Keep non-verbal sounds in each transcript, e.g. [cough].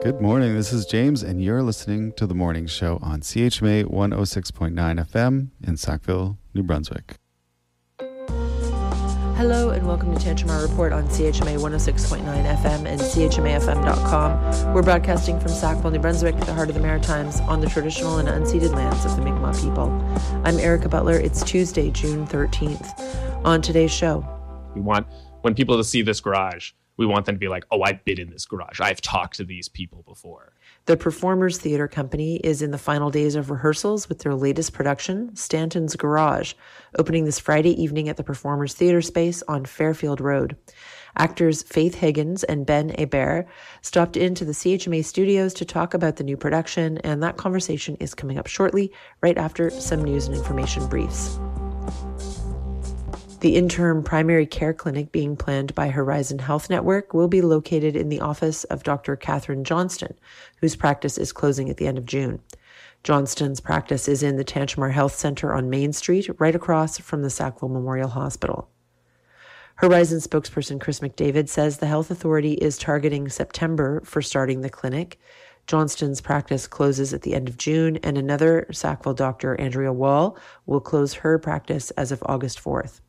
Good morning. This is James, and you're listening to the morning show on CHMA 106.9 FM in Sackville, New Brunswick. Hello and welcome to Tantramar Report on CHMA 106.9 FM and CHMAFM.com. We're broadcasting from Sackville, New Brunswick, the heart of the Maritimes, on the traditional and unceded lands of the Mi'kmaq people. I'm Erica Butler. It's Tuesday, June 13th. On today's show, we want when people to see this garage, we want them to be like, oh, I've been in this garage. I've talked to these people before. The Performers Theatre Company is in the final days of rehearsals with their latest production, Stanton's Garage, opening this Friday evening at the Performers Theatre Space on Fairfield Road. Actors Faith Higgins and Ben Hebert stopped into the CHMA studios to talk about the new production, and that conversation is coming up shortly, right after some news and information briefs. The interim primary care clinic being planned by Horizon Health Network will be located in the office of Dr. Catherine Johnston, whose practice is closing at the end of June. Johnston's practice is in the Tantramar Health Center on Main Street, right across from the Sackville Memorial Hospital. Horizon spokesperson Chris McDavid says the health authority is targeting September for starting the clinic. Johnston's practice closes at the end of June, and another Sackville doctor, Andrea Wall, will close her practice as of August 4th.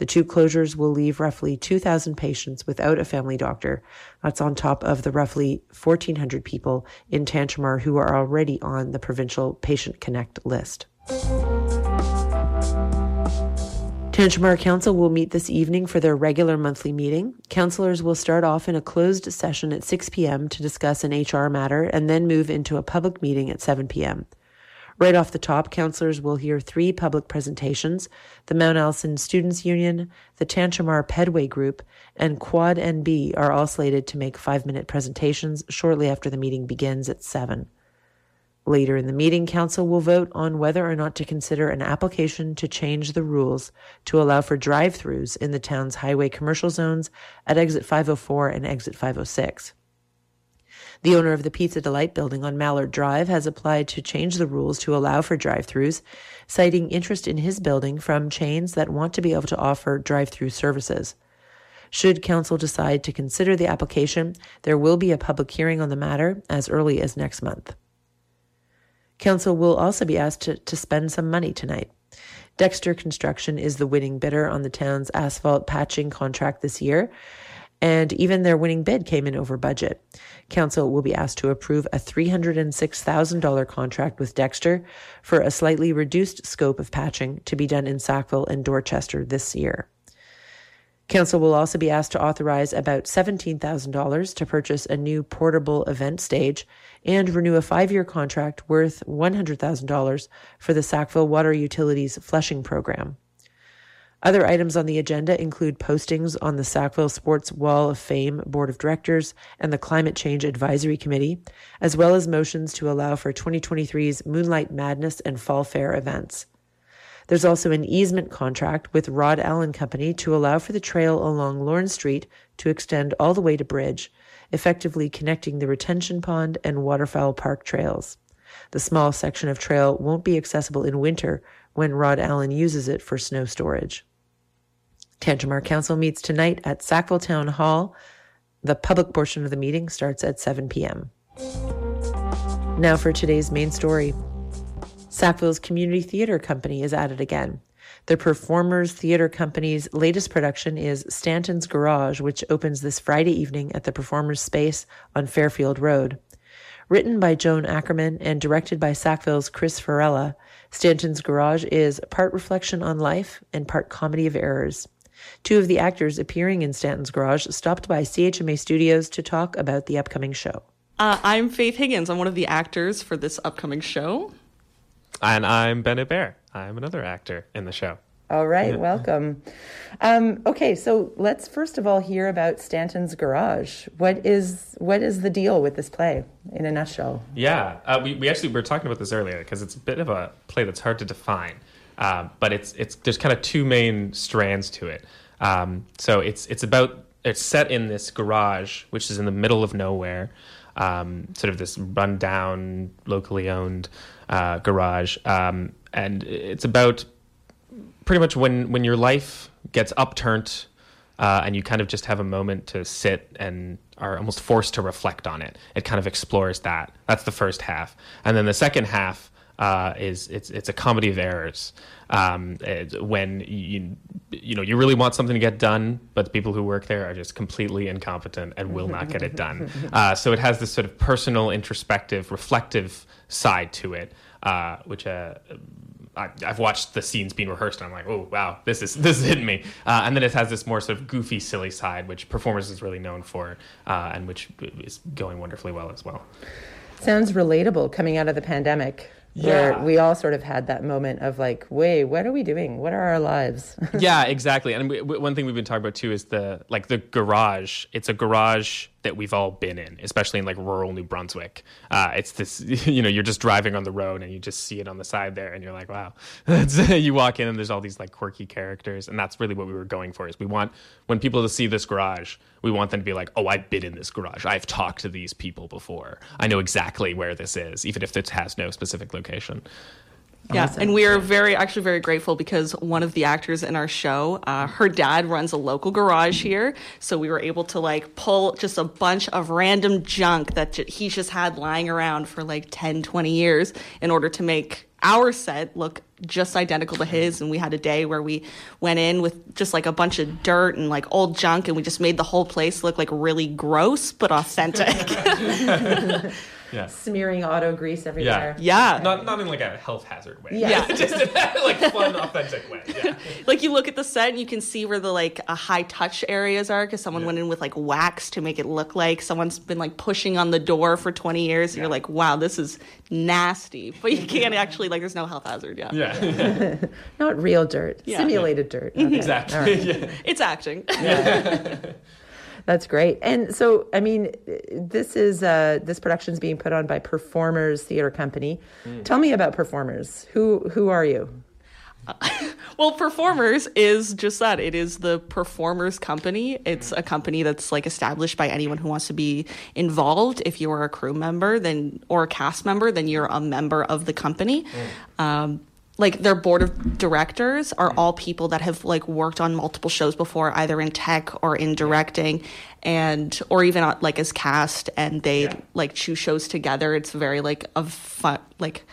The two closures will leave roughly 2,000 patients without a family doctor. That's on top of the roughly 1,400 people in Tantramar who are already on the provincial Patient Connect list. Tantramar Council will meet this evening for their regular monthly meeting. Councillors will start off in a closed session at 6 p.m. to discuss an HR matter and then move into a public meeting at 7 p.m. Right off the top, councillors will hear three public presentations the Mount Allison Students Union, the Tantramar Pedway Group, and Quad NB are all slated to make five minute presentations shortly after the meeting begins at 7. Later in the meeting, Council will vote on whether or not to consider an application to change the rules to allow for drive throughs in the town's highway commercial zones at exit 504 and exit 506. The owner of the Pizza Delight building on Mallard Drive has applied to change the rules to allow for drive throughs, citing interest in his building from chains that want to be able to offer drive through services. Should Council decide to consider the application, there will be a public hearing on the matter as early as next month. Council will also be asked to, to spend some money tonight. Dexter Construction is the winning bidder on the town's asphalt patching contract this year and even their winning bid came in over budget. Council will be asked to approve a $306,000 contract with Dexter for a slightly reduced scope of patching to be done in Sackville and Dorchester this year. Council will also be asked to authorize about $17,000 to purchase a new portable event stage and renew a five year contract worth $100,000 for the Sackville Water Utilities Flushing Program. Other items on the agenda include postings on the Sackville Sports Wall of Fame Board of Directors and the Climate Change Advisory Committee, as well as motions to allow for 2023's Moonlight Madness and Fall Fair events. There's also an easement contract with Rod Allen Company to allow for the trail along Lorne Street to extend all the way to Bridge, effectively connecting the retention pond and waterfowl park trails. The small section of trail won't be accessible in winter when Rod Allen uses it for snow storage. Tantramar Council meets tonight at Sackville Town Hall. The public portion of the meeting starts at 7 p.m. Now for today's main story. Sackville's Community Theatre Company is at it again. The Performers Theatre Company's latest production is Stanton's Garage, which opens this Friday evening at the Performers Space on Fairfield Road. Written by Joan Ackerman and directed by Sackville's Chris Farella, Stanton's Garage is part reflection on life and part comedy of errors. Two of the actors appearing in Stanton's Garage stopped by CHMA Studios to talk about the upcoming show. Uh, I'm Faith Higgins. I'm one of the actors for this upcoming show. And I'm Ben Hebert. I'm another actor in the show. All right, welcome. Um, okay, so let's first of all hear about Stanton's Garage. What is what is the deal with this play in a nutshell? Yeah, uh, we, we actually were talking about this earlier because it's a bit of a play that's hard to define. Um, but it's it's there's kind of two main strands to it. Um, so it's it's about it's set in this garage, which is in the middle of nowhere, um, sort of this rundown, locally owned uh, garage, um, and it's about pretty much when when your life gets upturned. Uh, and you kind of just have a moment to sit and are almost forced to reflect on it. It kind of explores that. That's the first half, and then the second half uh, is it's it's a comedy of errors. Um, when you you know you really want something to get done, but the people who work there are just completely incompetent and will not get it done. [laughs] Uh, so it has this sort of personal, introspective, reflective side to it, uh, which uh, I, have watched the scenes being rehearsed, and I'm like, oh wow, this is [laughs] this is hitting me. Uh, and then it has this more sort of goofy, silly side, which performers is really known for, uh, and which is going wonderfully well as well. Sounds relatable coming out of the pandemic where yeah. we all sort of had that moment of like, wait, what are we doing? What are our lives? [laughs] yeah, exactly. And we, one thing we've been talking about too is the like the garage. It's a garage that we've all been in, especially in like rural New Brunswick. Uh, it's this, [laughs] you know, you're just driving on the road and you just see it on the side there, and you're like, wow. [laughs] you walk in and there's all these like quirky characters, and that's really what we were going for. Is we want when people to see this garage, we want them to be like, oh, I've been in this garage. I've talked to these people before. I know exactly where this is, even if it has no specific location. Yeah, awesome. and we are very, actually, very grateful because one of the actors in our show, uh, her dad runs a local garage here, so we were able to like pull just a bunch of random junk that j- he's just had lying around for like 10, 20 years in order to make our set look just identical to his and we had a day where we went in with just like a bunch of dirt and like old junk and we just made the whole place look like really gross but authentic [laughs] yeah. [laughs] smearing auto grease everywhere. Yeah. yeah. Not not in like a health hazard way. Yeah. yeah. [laughs] Just in a like fun, authentic way. Yeah. Like you look at the set and you can see where the like uh, high touch areas are because someone yeah. went in with like wax to make it look like someone's been like pushing on the door for 20 years. And you're like, wow, this is nasty. But you can't actually like there's no health hazard. Yeah. Yeah. [laughs] not real dirt. Simulated dirt. Okay. Exactly. Right. [laughs] It's acting. Yeah. [laughs] That's great. And so, I mean, this is uh, this production is being put on by Performers Theater Company. Mm. Tell me about Performers. Who who are you? well, Performers is just that. It is the Performers Company. It's a company that's like established by anyone who wants to be involved. If you are a crew member, then or a cast member, then you're a member of the company. Mm. Um, like their board of directors are all people that have like worked on multiple shows before either in tech or in directing and or even uh, like as cast and they yeah. like choose shows together. It's very like a fun like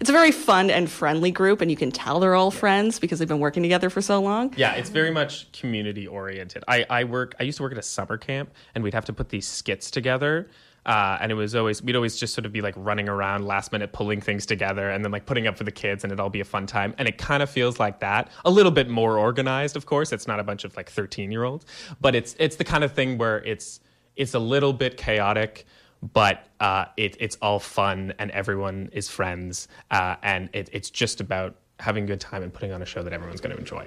it's a very fun and friendly group and you can tell they're all friends because they've been working together for so long. Yeah it's very much community oriented i i work i used to work at a summer camp and we'd have to put these skits together uh, and it was always we'd always just sort of be like running around last minute pulling things together and then like putting up for the kids and it'd all be a fun time. And it kind of feels like that. A little bit more organized of course. It's not a bunch of like 13 year olds but it's it's the kind of thing where it's it's a little bit chaotic but uh, it, it's all fun and everyone is friends uh, and it, it's just about having a good time and putting on a show that everyone's going to enjoy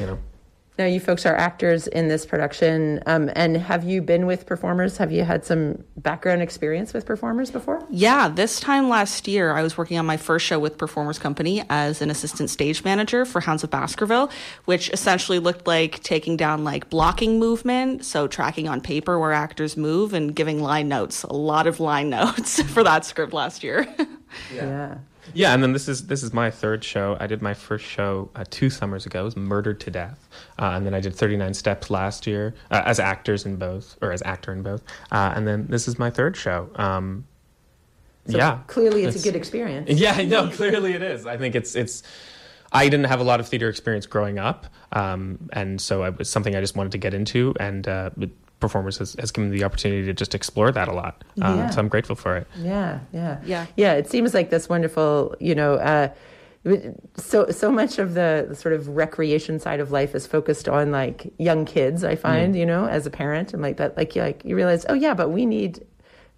you know now, you folks are actors in this production, um, and have you been with performers? Have you had some background experience with performers before? Yeah, this time last year, I was working on my first show with Performers Company as an assistant stage manager for Hounds of Baskerville, which essentially looked like taking down like blocking movement, so tracking on paper where actors move and giving line notes. A lot of line [laughs] notes for that script last year. yeah. yeah. Yeah, and then this is this is my third show. I did my first show uh, two summers ago. It was Murdered to Death, uh, and then I did Thirty Nine Steps last year uh, as actors in both, or as actor in both. Uh, and then this is my third show. Um, so yeah, clearly it's, it's, a good experience. [laughs] Yeah, no, clearly it is. I think it's it's. I didn't have a lot of theater experience growing up, um, and so it was something I just wanted to get into, and uh, performers has, has given me the opportunity to just explore that a lot. Um, yeah. So I'm grateful for it. Yeah, yeah, yeah, yeah. It seems like this wonderful, you know. Uh, so so much of the, the, sort of recreation side of life is focused on like young kids. I find, mm. you know, as a parent, and like that, like you like you realize, oh yeah, but we need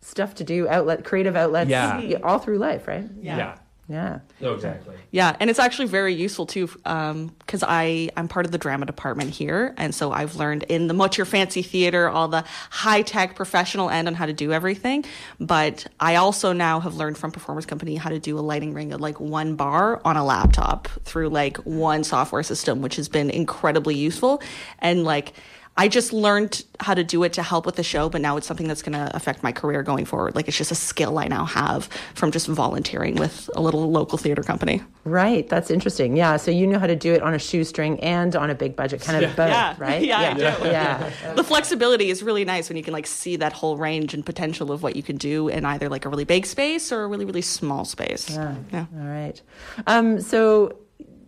stuff to do, outlet, creative outlets, yeah. all through life, right? yeah. yeah. Yeah. Oh, exactly. Yeah, and it's actually very useful too, because um, I I'm part of the drama department here, and so I've learned in the much your fancy theater all the high tech professional end on how to do everything. But I also now have learned from Performers Company how to do a lighting ring at like one bar on a laptop through like one software system, which has been incredibly useful. And like I just learned how to do it to help with the show, but now it's something that's going to affect my career going forward. Like it's just a skill I now have from just volunteering with a little local theater company. Right. That's interesting. Yeah. So you know how to do it on a shoestring and on a big budget, kind of both, Yeah. right? [laughs] Yeah, I yeah. do. Yeah. The flexibility is really nice when you can like see that whole range and potential of what you can do in either like a really big space or a really really small space. Yeah. Yeah. All right. Um, so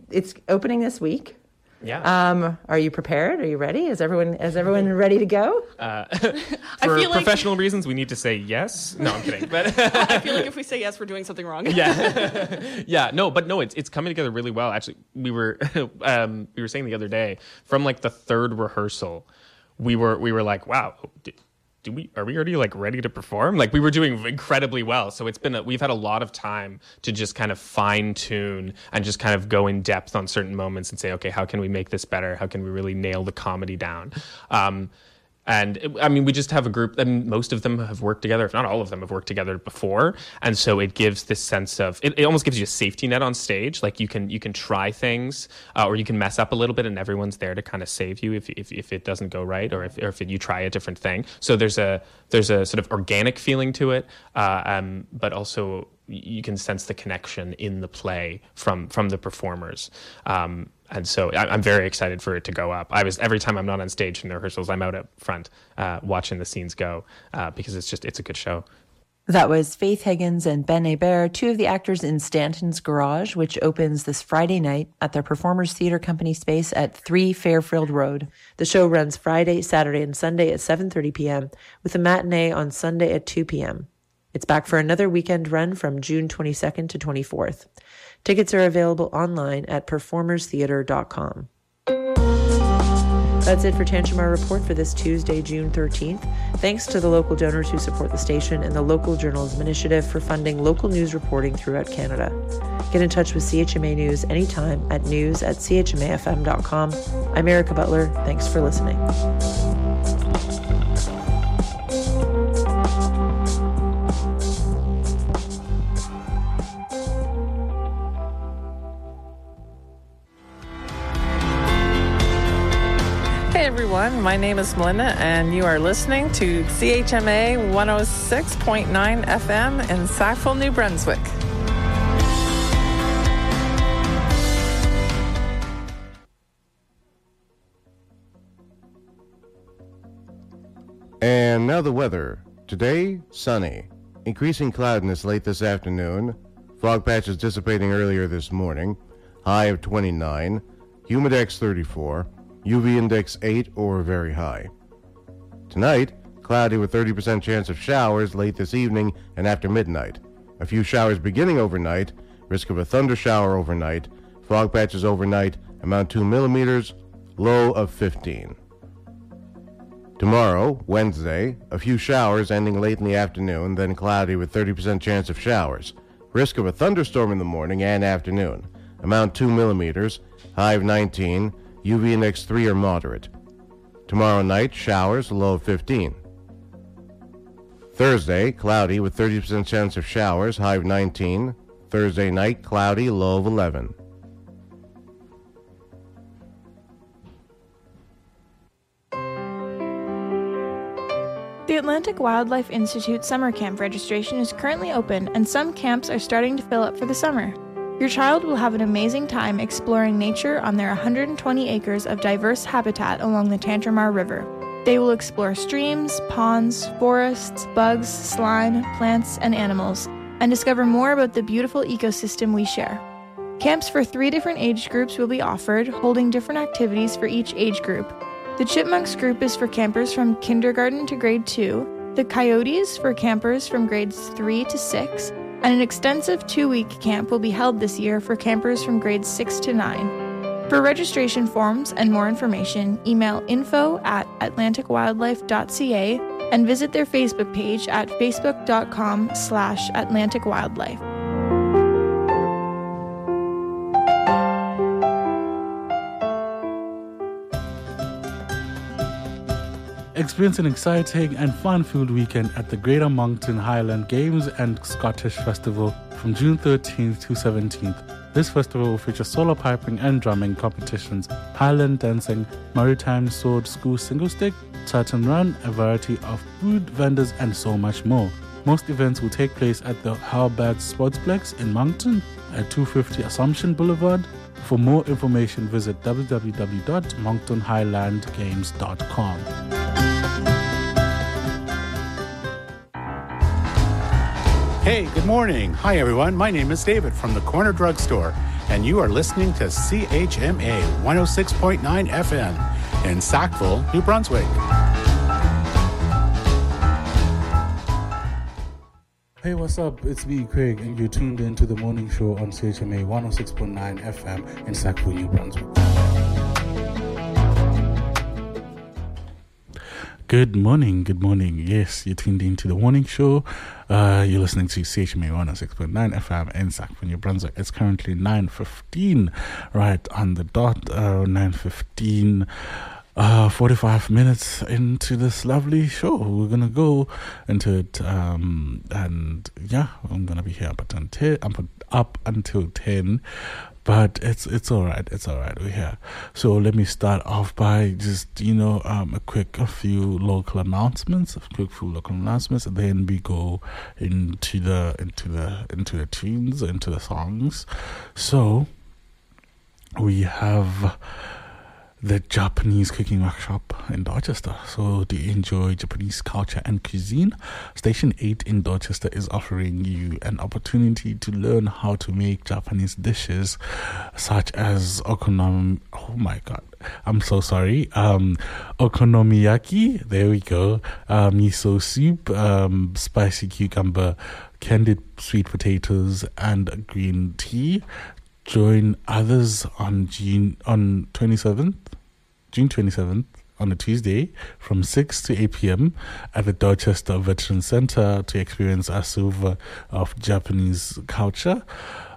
it's opening this week. Yeah. Um, are you prepared? Are you ready? Is everyone is everyone ready to go? [laughs] [laughs] For feel like- professional reasons, we need to say yes. No, I'm kidding. But [laughs] I feel like if we say yes, we're doing something wrong. yeah, yeah. No, but no, it's it's coming together really well. Actually, we were um, we were saying the other day from like the third rehearsal, we were we were like, wow. Do we are we already like ready to perform? Like we were doing incredibly well. So it's been a, we've had a lot of time to just kind of fine tune and just kind of go in depth on certain moments and say, okay, how can we make this better? How can we really nail the comedy down? Um, and I mean, we just have a group, and most of them have worked together, if not all of them have worked together before. And so it gives this sense of it, it almost gives you a safety net on stage. Like you can you can try things, uh, or you can mess up a little bit, and everyone's there to kind of save you if if, if it doesn't go right, or if or if you try a different thing. So there's a there's a sort of organic feeling to it, uh, um, but also you can sense the connection in the play from from the performers. Um, and so I, I'm very excited for it to go up. I was every time I'm not on stage in the rehearsals, I'm out up front uh, watching the scenes go uh, because it's just it's a good show. That was Faith Higgins and Ben Hebert, two of the actors in Stanton's Garage, which opens this Friday night at their Performers Theater Company space at 3 Fairfield Road. The show runs Friday, Saturday, and Sunday at 7:30 p.m. with a matinee on Sunday at 2 p.m. It's back for another weekend run from June 22nd to 24th. Tickets are available online at performerstheater.com. That's it for Tantramar Report for this Tuesday, June 13th. Thanks to the local donors who support the station and the Local Journalism Initiative for funding local news reporting throughout Canada. Get in touch with CHMA News anytime at news at chmafm.com. I'm Erica Butler. Thanks for listening. Hey everyone, my name is Melinda, and you are listening to CHMA 106.9 FM in Sackville, New Brunswick. And now the weather. Today, sunny. Increasing cloudiness late this afternoon. Fog patches dissipating earlier this morning. High of 29. Humidex 34. UV index 8 or very high. Tonight, cloudy with 30% chance of showers late this evening and after midnight. A few showers beginning overnight. Risk of a thunder shower overnight. Fog patches overnight. Amount 2 millimeters. Low of 15. Tomorrow, Wednesday, a few showers ending late in the afternoon, then cloudy with 30% chance of showers. Risk of a thunderstorm in the morning and afternoon. Amount 2 millimeters, high of 19, UV index 3 or moderate. Tomorrow night, showers, low of 15. Thursday, cloudy with 30% chance of showers, high of 19. Thursday night, cloudy, low of 11. The Atlantic Wildlife Institute summer camp registration is currently open, and some camps are starting to fill up for the summer. Your child will have an amazing time exploring nature on their 120 acres of diverse habitat along the Tantramar River. They will explore streams, ponds, forests, bugs, slime, plants, and animals, and discover more about the beautiful ecosystem we share. Camps for three different age groups will be offered, holding different activities for each age group. The Chipmunks group is for campers from kindergarten to grade 2, the Coyotes for campers from grades 3 to 6, and an extensive two week camp will be held this year for campers from grades 6 to 9. For registration forms and more information, email info at atlanticwildlife.ca and visit their Facebook page at facebook.com slash atlanticwildlife. Experience an exciting and fun-filled weekend at the Greater Moncton Highland Games and Scottish Festival from June 13th to 17th. This festival will feature solo piping and drumming competitions, Highland dancing, maritime sword school single stick, tartan run, a variety of food vendors, and so much more. Most events will take place at the Halbert Sportsplex in Moncton at 250 Assumption Boulevard. For more information, visit www.monctonhighlandgames.com. Hey, good morning. Hi, everyone. My name is David from the Corner Drugstore, and you are listening to CHMA 106.9 FM in Sackville, New Brunswick. Hey, what's up? It's me, Craig, and you're tuned in to the morning show on CHMA 106.9 FM in Sackville, New Brunswick. Good morning, good morning. Yes, you're tuned into the morning show. Uh, you're listening to CHMA 106.9 FM in Sackville, New Brunswick. It's currently 9.15, right on the dot, uh, 9.15 uh, 45 minutes into this lovely show. We're to go into it. Um, and yeah, I'm to be here up until, up until 10 but it's it's all right. It's all right. We're here. So let me start off by just you know um, a quick a few local announcements, a quick few local announcements, and then we go into the into the into the tunes, into the songs. So we have the Japanese cooking workshop in Dorchester. So, do you enjoy Japanese culture and cuisine? Station 8 in Dorchester is offering you an opportunity to learn how to make Japanese dishes such as okonomi. Oh my god. I'm so sorry. Um, okonomiyaki, there we go. Uh, miso soup, um, spicy cucumber, candied sweet potatoes, and green tea join others on June on 27th, June 27th on a Tuesday from 6 to 8 p.m. at the Dorchester Veteran Center to experience a silver of Japanese culture.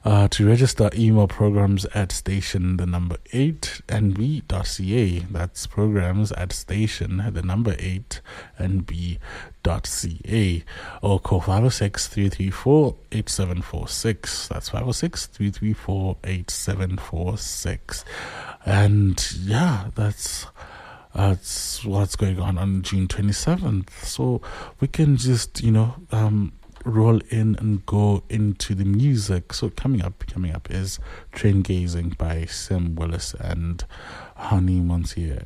Uh, to register, email programs at station the number 8 nb.ca. That's programs at station the number 8 nb.ca. Or call 506 334 8746. That's 506 334 8746. And yeah, that's that's what's going on on June 27th. So we can just, you know, um, roll in and go into the music. So coming up, coming up is Train Gazing by Sam Willis and Honey Monsieur.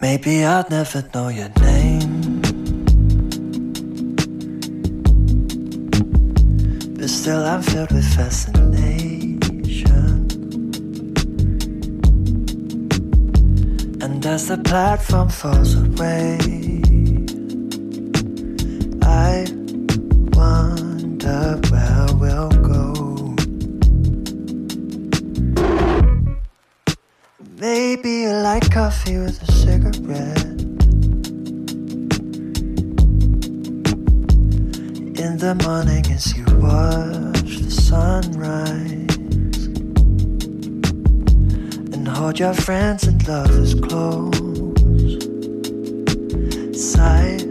Maybe I'll never know your name. But still, I'm filled with fascination. And as the platform falls away, I wonder where we'll go. Maybe you like coffee with a cigarette. In the morning, as you watch the sunrise, and hold your friends and lovers close. Silently,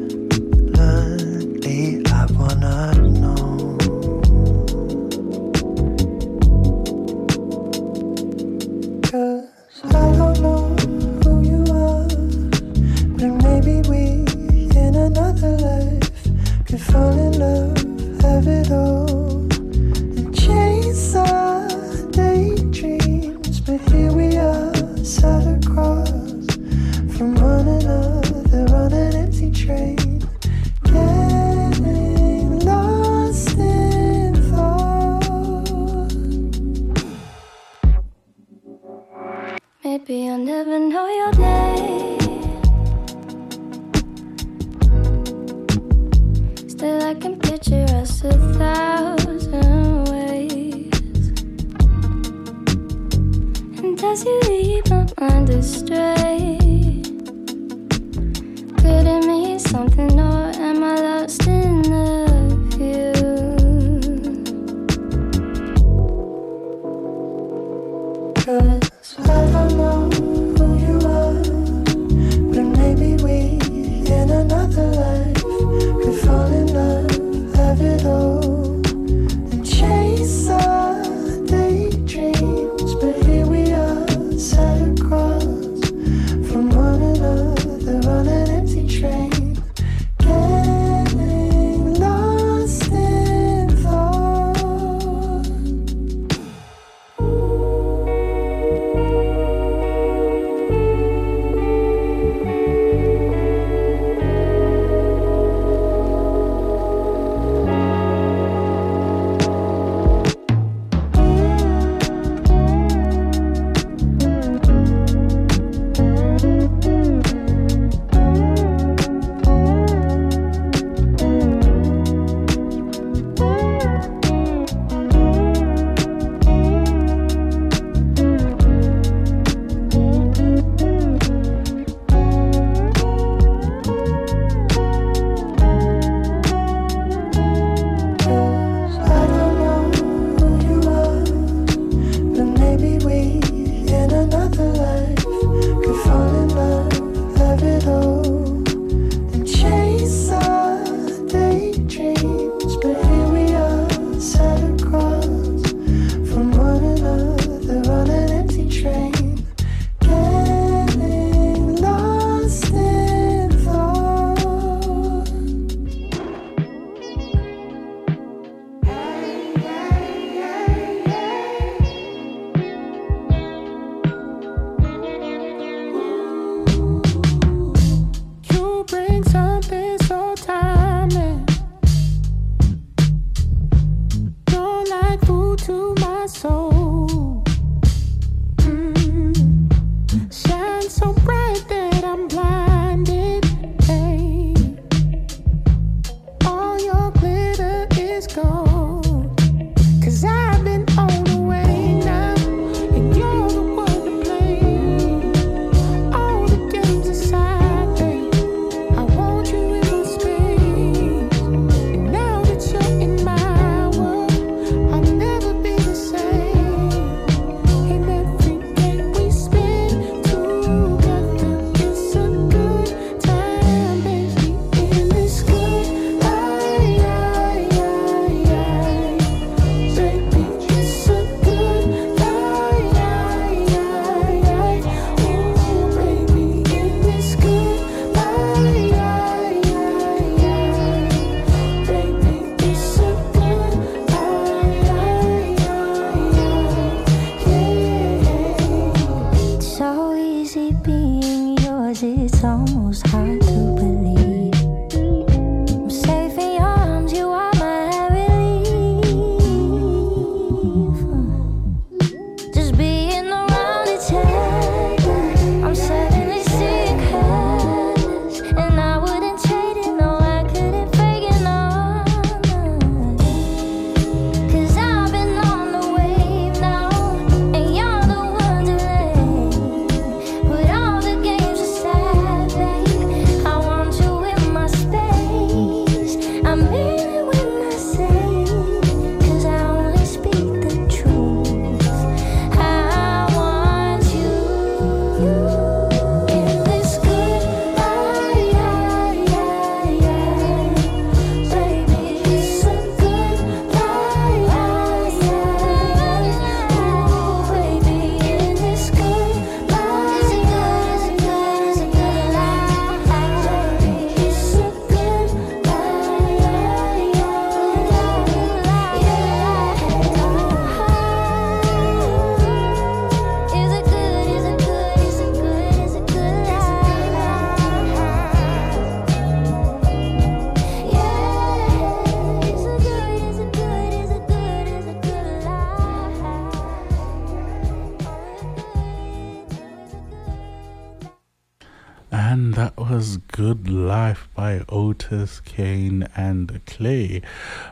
by Otis Kane and Clay.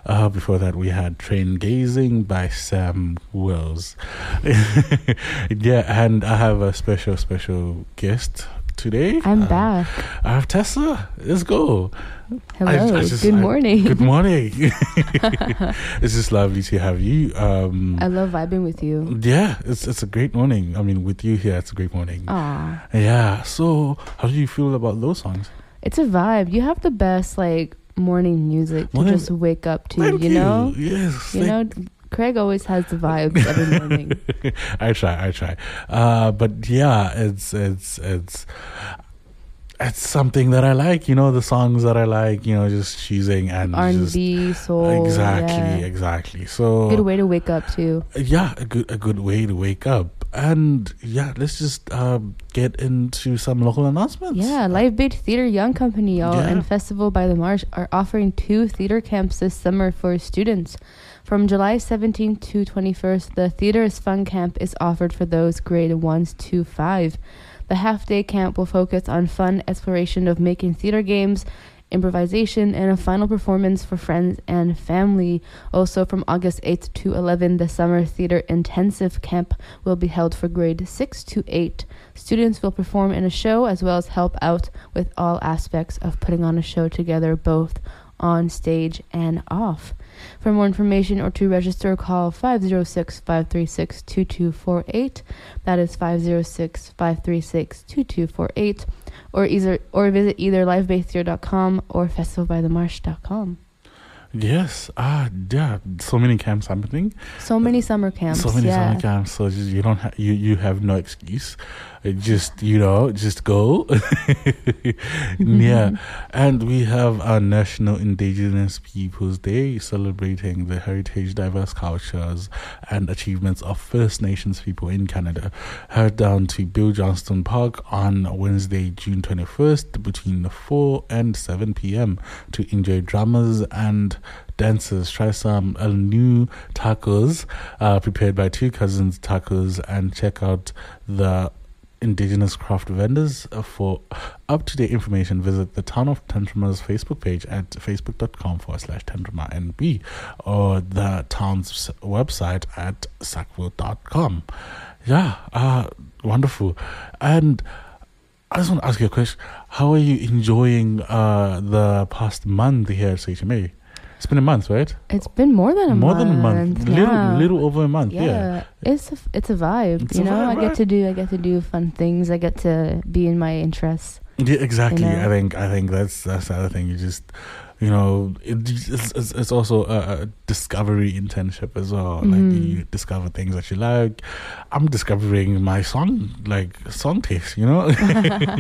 Uh, before that, we had Train Gazing by Sam Wells. [laughs] yeah, and I have a special, special guest today. I'm Uh, back. I have Tessa. Let's go. Hello. Good morning. good morning. [laughs] [laughs] it's just lovely to have you. Um, I love vibing with you. yeah, it's it's a great morning. I mean, with you here, it's a great morning. Aw. Yeah. So, how do you feel about those songs? It's a vibe. You have the best like morning music to just wake up to, Thank you know? you. Yes, You know, Craig always has the vibes every [laughs] morning. I try, I try. Uh, but yeah, it's it's it's it's something that I like. You know, the songs that I like. You know, just choosing and R&B, soul. exactly, yeah. exactly. So Good way to wake up too. yeah, a good a good way to wake up. And yeah, let's just um, get into some local announcements. Yeah, Live Bait Theater Young Company y'all, Yeah. and Festival by the Marsh are offering two theater camps this summer for students. From July 17th to 21st, the Theater is Fun Camp is offered for those grade 1s to 5. The half day camp will focus on fun exploration of making theater games, improvisation, and a final performance for friends and family. Also, from August 8th to 11th, the Summer Theater Intensive Camp will be held for grade 6 to 8. Students will perform in a show as well as help out with all aspects of putting on a show together, both on stage and off. For more information or to register, call 506 536 2248. That is 506 536 2248. Or, either, or visit either livebaittheater.com or festivalbythemarsh.com. Yes. Ah, yeah. So many camps happening. So many summer camps. So many yeah. summer camps. So you don't ha- you you have no excuse. Just you know, just go. [laughs] yeah, and we have our National Indigenous Peoples Day, celebrating the heritage, diverse cultures, and achievements of First Nations people in Canada. Head down to Bill Johnston Park on Wednesday, June twenty first, between four and seven p.m. to enjoy dramas and dancers. Try some uh, new tacos uh, prepared by two cousins tacos and check out the indigenous craft vendors Uh, for up-to-date information visit the town of Tantramar's facebook page at facebook.com forward slash Tantruma NB or the town's website at sackville.com yeah uh wonderful and I just want to ask you a question. How are you enjoying uh, the past month here at CHMA? It's been a month, right? It's been more than a More month. More than a month. yeah. Little, little over a month. Yeah. yeah, it's a, it's a vibe. It's you a know, vibe, I get right? to do I get to do fun things. I get to be in my interests. Yeah, exactly. You know? I think I think that's that's the other thing. You just, you know, it, it's, it's, it's also a, a discovery internship as well. Like Mhm. you discover things that you like. I'm discovering my song like song taste. You know, [laughs]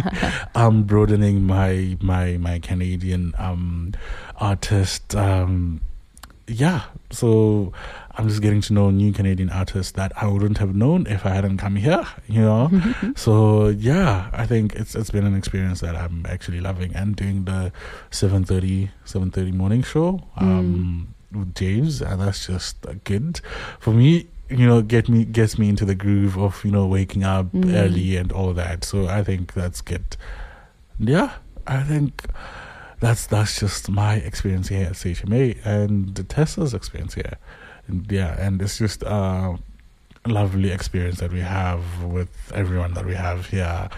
[laughs] I'm broadening my my my Canadian um artist um yeah. So I'm just getting to know new Canadian artists that I wouldn't have known if I hadn't come here, you know. [laughs] so yeah, I think it's it's been an experience that I'm actually loving and doing the 7:30 7:30 morning show um with James and that's just good for me. You know, get me gets me into the groove of you know waking up Mm. early and all that. So I think that's good. Yeah, I think that's that's just my experience here at CHMA and Tessa's experience here. And yeah, and it's just a lovely experience that we have with everyone that we have here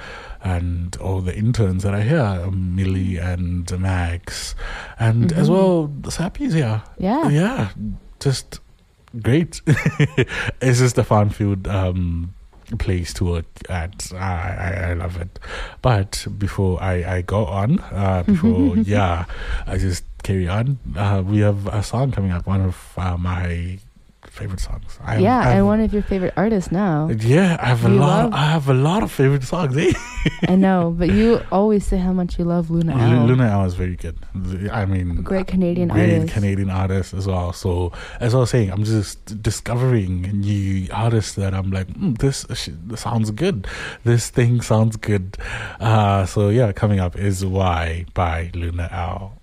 and all the interns that are here, Millie and Max, and as Mhm. well the Sappies here. Yeah. Yeah, just great. [laughs] it's just a fun filled um, place to work at. I, I, I love it. But before I, I go on, uh, before, [laughs] yeah, I just carry on, uh, we have a song coming up, one of uh, my favorite songs. I have- yeah, I have- and one of your favorite artists now. yeah, I have a You lot. love- I have a lot of favorite songs. Eh? I know, [laughs] but you always say how much you love Luna Lu- L. Luna Li is very good. I mean, Great Canadian great artist. Canadian artist as well. So as I was saying, I'm just discovering new artists that I'm like, mm, this sh- sounds good. This thing sounds good. Uh, so yeah, coming up is Why by Luna Li.